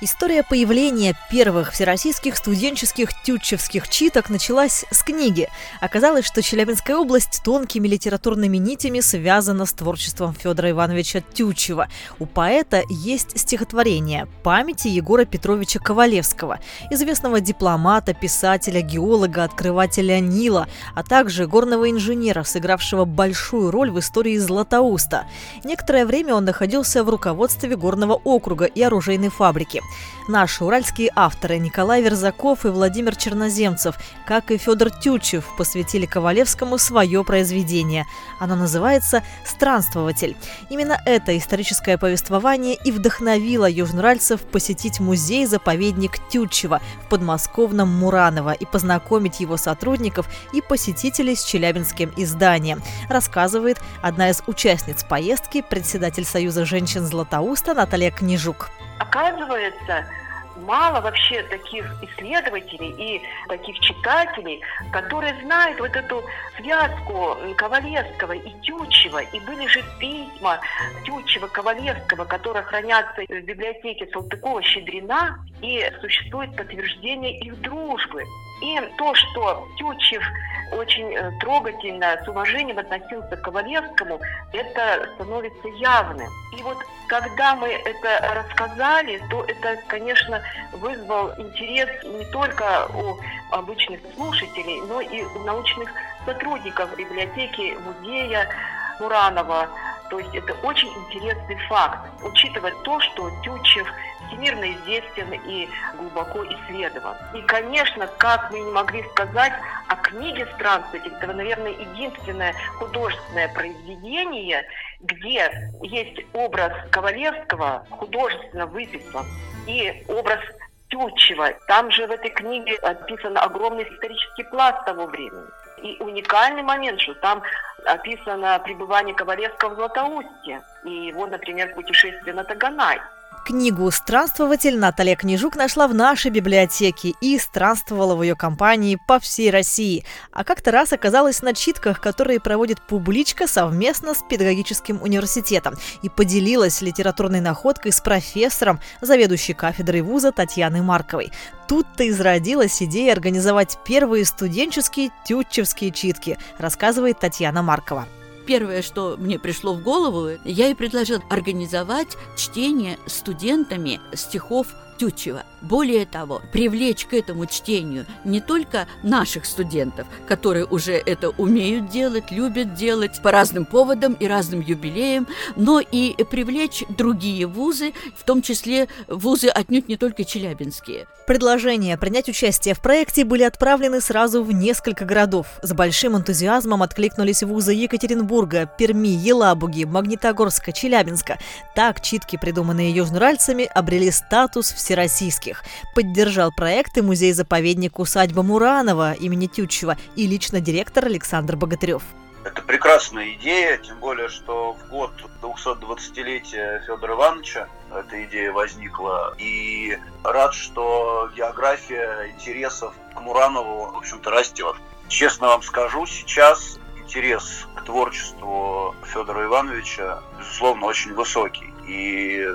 История появления первых всероссийских студенческих тютчевских читок началась с книги. Оказалось, что Челябинская область тонкими литературными нитями связана с творчеством Федора Ивановича Тютчева. У поэта есть стихотворение «Памяти Егора Петровича Ковалевского», известного дипломата, писателя, геолога, открывателя Нила, а также горного инженера, сыгравшего большую роль в истории Златоуста. Некоторое время он находился в руководстве горного округа и оружейной фабрики. Наши уральские авторы Николай Верзаков и Владимир Черноземцев, как и Федор Тютчев, посвятили Ковалевскому свое произведение. Оно называется «Странствователь». Именно это историческое повествование и вдохновило южноуральцев посетить музей-заповедник Тютчева в подмосковном Мураново и познакомить его сотрудников и посетителей с челябинским изданием, рассказывает одна из участниц поездки, председатель Союза женщин Златоуста Наталья Книжук. Оказывается, мало вообще таких исследователей и таких читателей, которые знают вот эту связку Ковалевского и Тютчева. И были же письма Тютчева-Ковалевского, которые хранятся в библиотеке Салтыкова-Щедрина, и существует подтверждение их дружбы. И то, что Тютчев очень э, трогательно, с уважением относился к Ковалевскому, это становится явным. И вот когда мы это рассказали, то это, конечно, вызвал интерес не только у обычных слушателей, но и у научных сотрудников библиотеки, музея Муранова. То есть это очень интересный факт, учитывая то, что Тютчев всемирно известен и глубоко исследован. И, конечно, как мы не могли сказать о книге «Странствователь», это, наверное, единственное художественное произведение, где есть образ Ковалевского художественно выписан и образ Тютчева. Там же в этой книге описан огромный исторический пласт того времени. И уникальный момент, что там описано пребывание Ковалевского в Златоусте и его, например, путешествие на Таганай. Книгу «Странствователь» Наталья Книжук нашла в нашей библиотеке и странствовала в ее компании по всей России. А как-то раз оказалась на читках, которые проводит публичка совместно с педагогическим университетом и поделилась литературной находкой с профессором, заведующей кафедрой вуза Татьяной Марковой. Тут-то и зародилась идея организовать первые студенческие тютчевские читки, рассказывает Татьяна Маркова первое, что мне пришло в голову, я и предложил организовать чтение студентами стихов Тютчева. Более того, привлечь к этому чтению не только наших студентов, которые уже это умеют делать, любят делать по разным поводам и разным юбилеям, но и привлечь другие вузы, в том числе вузы отнюдь не только челябинские. Предложения принять участие в проекте были отправлены сразу в несколько городов. С большим энтузиазмом откликнулись вузы Екатеринбурга, Перми, Елабуги, Магнитогорска, Челябинска. Так читки, придуманные южноральцами, обрели статус всероссийских. Поддержал проект и музей-заповедник усадьба Муранова имени Тютчева и лично директор Александр Богатырев. Это прекрасная идея, тем более, что в год 220-летия Федора Ивановича эта идея возникла. И рад, что география интересов к Муранову, в общем-то, растет. Честно вам скажу, сейчас интерес к творчеству Федора Ивановича, безусловно, очень высокий. И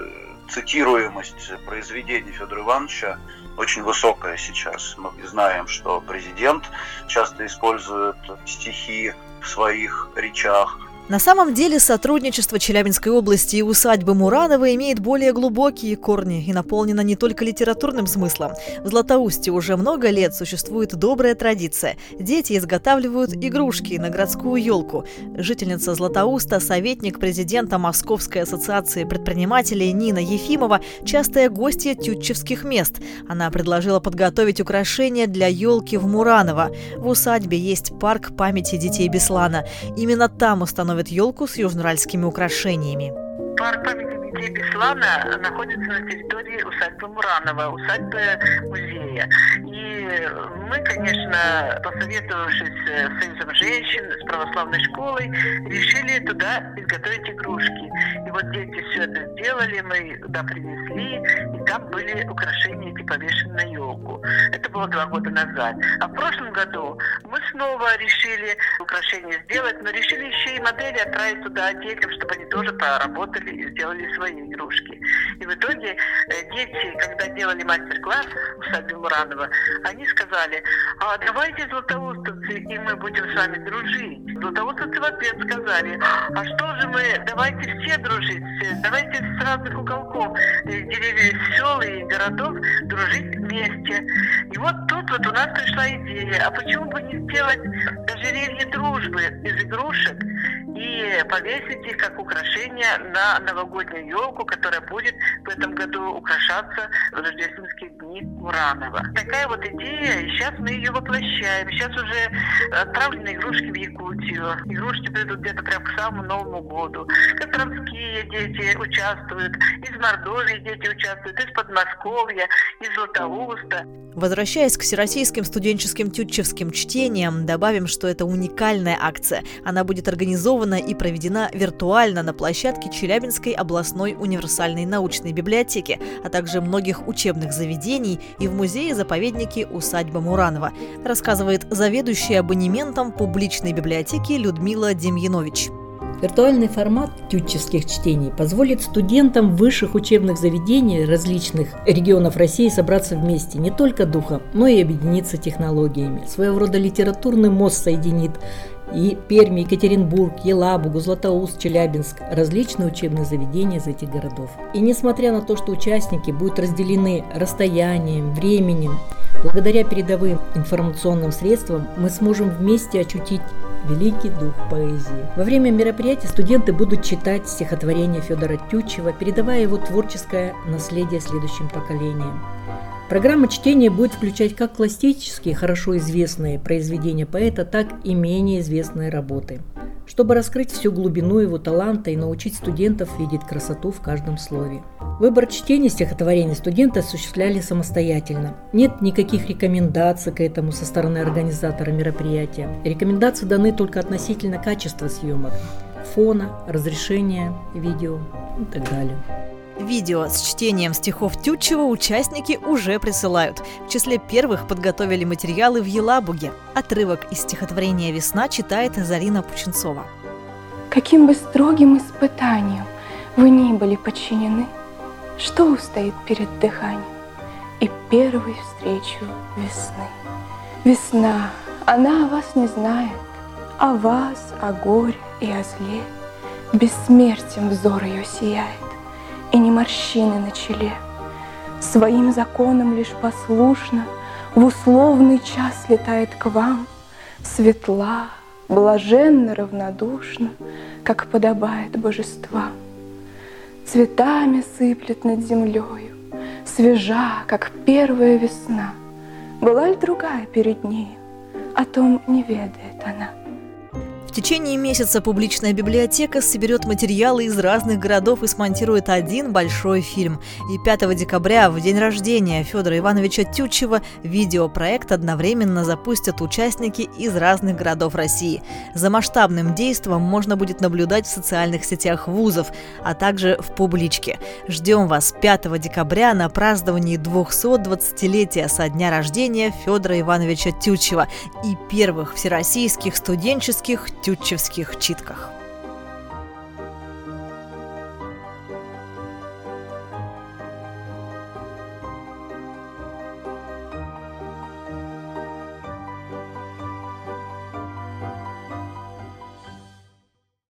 цитируемость произведений Федора Ивановича очень высокая сейчас. Мы знаем, что президент часто использует стихи в своих речах, на самом деле сотрудничество Челябинской области и усадьбы Муранова имеет более глубокие корни и наполнено не только литературным смыслом. В Златоусте уже много лет существует добрая традиция. Дети изготавливают игрушки на городскую елку. Жительница Златоуста, советник президента Московской ассоциации предпринимателей Нина Ефимова, частая гостья тютчевских мест. Она предложила подготовить украшения для елки в Мураново. В усадьбе есть парк памяти детей Беслана. Именно там установлен установят елку с южноуральскими украшениями. Парк памяти детей Беслана находится на территории усадьбы Муранова, усадьбы музея. И мы, конечно, посоветовавшись с Союзом женщин, с православной школой, решили туда изготовить игрушки. И вот дети все это сделали, мы туда принесли, и там были украшения эти повешены на елку. Это было два года назад. А в прошлом году мы снова решили украшения сделать, но решили еще и модели отправить туда детям, чтобы они тоже поработали и сделали свои игрушки. И в итоге э, дети, когда делали мастер-класс в саде Муранова, они сказали, а давайте златоустовцы, и мы будем с вами дружить. Златоустовцы в ответ сказали, а что же мы, давайте все дружить, давайте с разных уголков э, деревьев, сел и городов дружить вместе. И вот тут вот у нас пришла идея, а почему бы не сделать ожерелье дружбы из игрушек и повесить их как украшение на новогоднюю елку, которая будет в этом году украшаться в рождественские дни Уранова. Такая вот идея, и сейчас мы ее воплощаем. Сейчас уже отправлены игрушки в Якутию. Игрушки придут где-то прям к самому Новому году. Костромские дети участвуют, из Мордовии дети участвуют, из Подмосковья, из Златоуста. Возвращаясь к всероссийским студенческим тютчевским чтениям, добавим, что это уникальная акция. Она будет организована и проведена виртуально на площадке Челябинской областной универсальной научной библиотеки, а также многих учебных заведений и в музее-заповеднике усадьба Муранова, рассказывает заведующий абонементом публичной библиотеки Людмила Демьянович. Виртуальный формат тютчевских чтений позволит студентам высших учебных заведений различных регионов России собраться вместе не только духом, но и объединиться технологиями. Своего рода литературный мост соединит и Перми, Екатеринбург, Елабугу, Златоуст, Челябинск, различные учебные заведения из этих городов. И несмотря на то, что участники будут разделены расстоянием, временем, благодаря передовым информационным средствам мы сможем вместе очутить великий дух поэзии. Во время мероприятия студенты будут читать стихотворение Федора Тютчева, передавая его творческое наследие следующим поколениям. Программа чтения будет включать как классические, хорошо известные произведения поэта, так и менее известные работы, чтобы раскрыть всю глубину его таланта и научить студентов видеть красоту в каждом слове. Выбор чтения стихотворений студенты осуществляли самостоятельно. Нет никаких рекомендаций к этому со стороны организатора мероприятия. Рекомендации даны только относительно качества съемок, фона, разрешения видео и так далее. Видео с чтением стихов Тютчева участники уже присылают. В числе первых подготовили материалы в Елабуге. Отрывок из стихотворения «Весна» читает Зарина Пученцова. Каким бы строгим испытанием вы ни были подчинены, что устоит перед дыханием и первой встречу весны? Весна, она о вас не знает, о вас, о горе и о зле. Бессмертием взор ее сияет и не морщины на челе. Своим законом лишь послушно в условный час летает к вам, Светла, блаженно, равнодушно, как подобает божествам. Цветами сыплет над землею, свежа, как первая весна. Была ли другая перед нею, о том не ведает она. В течение месяца публичная библиотека соберет материалы из разных городов и смонтирует один большой фильм. И 5 декабря, в день рождения Федора Ивановича Тютчева, видеопроект одновременно запустят участники из разных городов России. За масштабным действом можно будет наблюдать в социальных сетях вузов, а также в публичке. Ждем вас 5 декабря на праздновании 220-летия со дня рождения Федора Ивановича Тютчева и первых всероссийских студенческих тютчевских читках.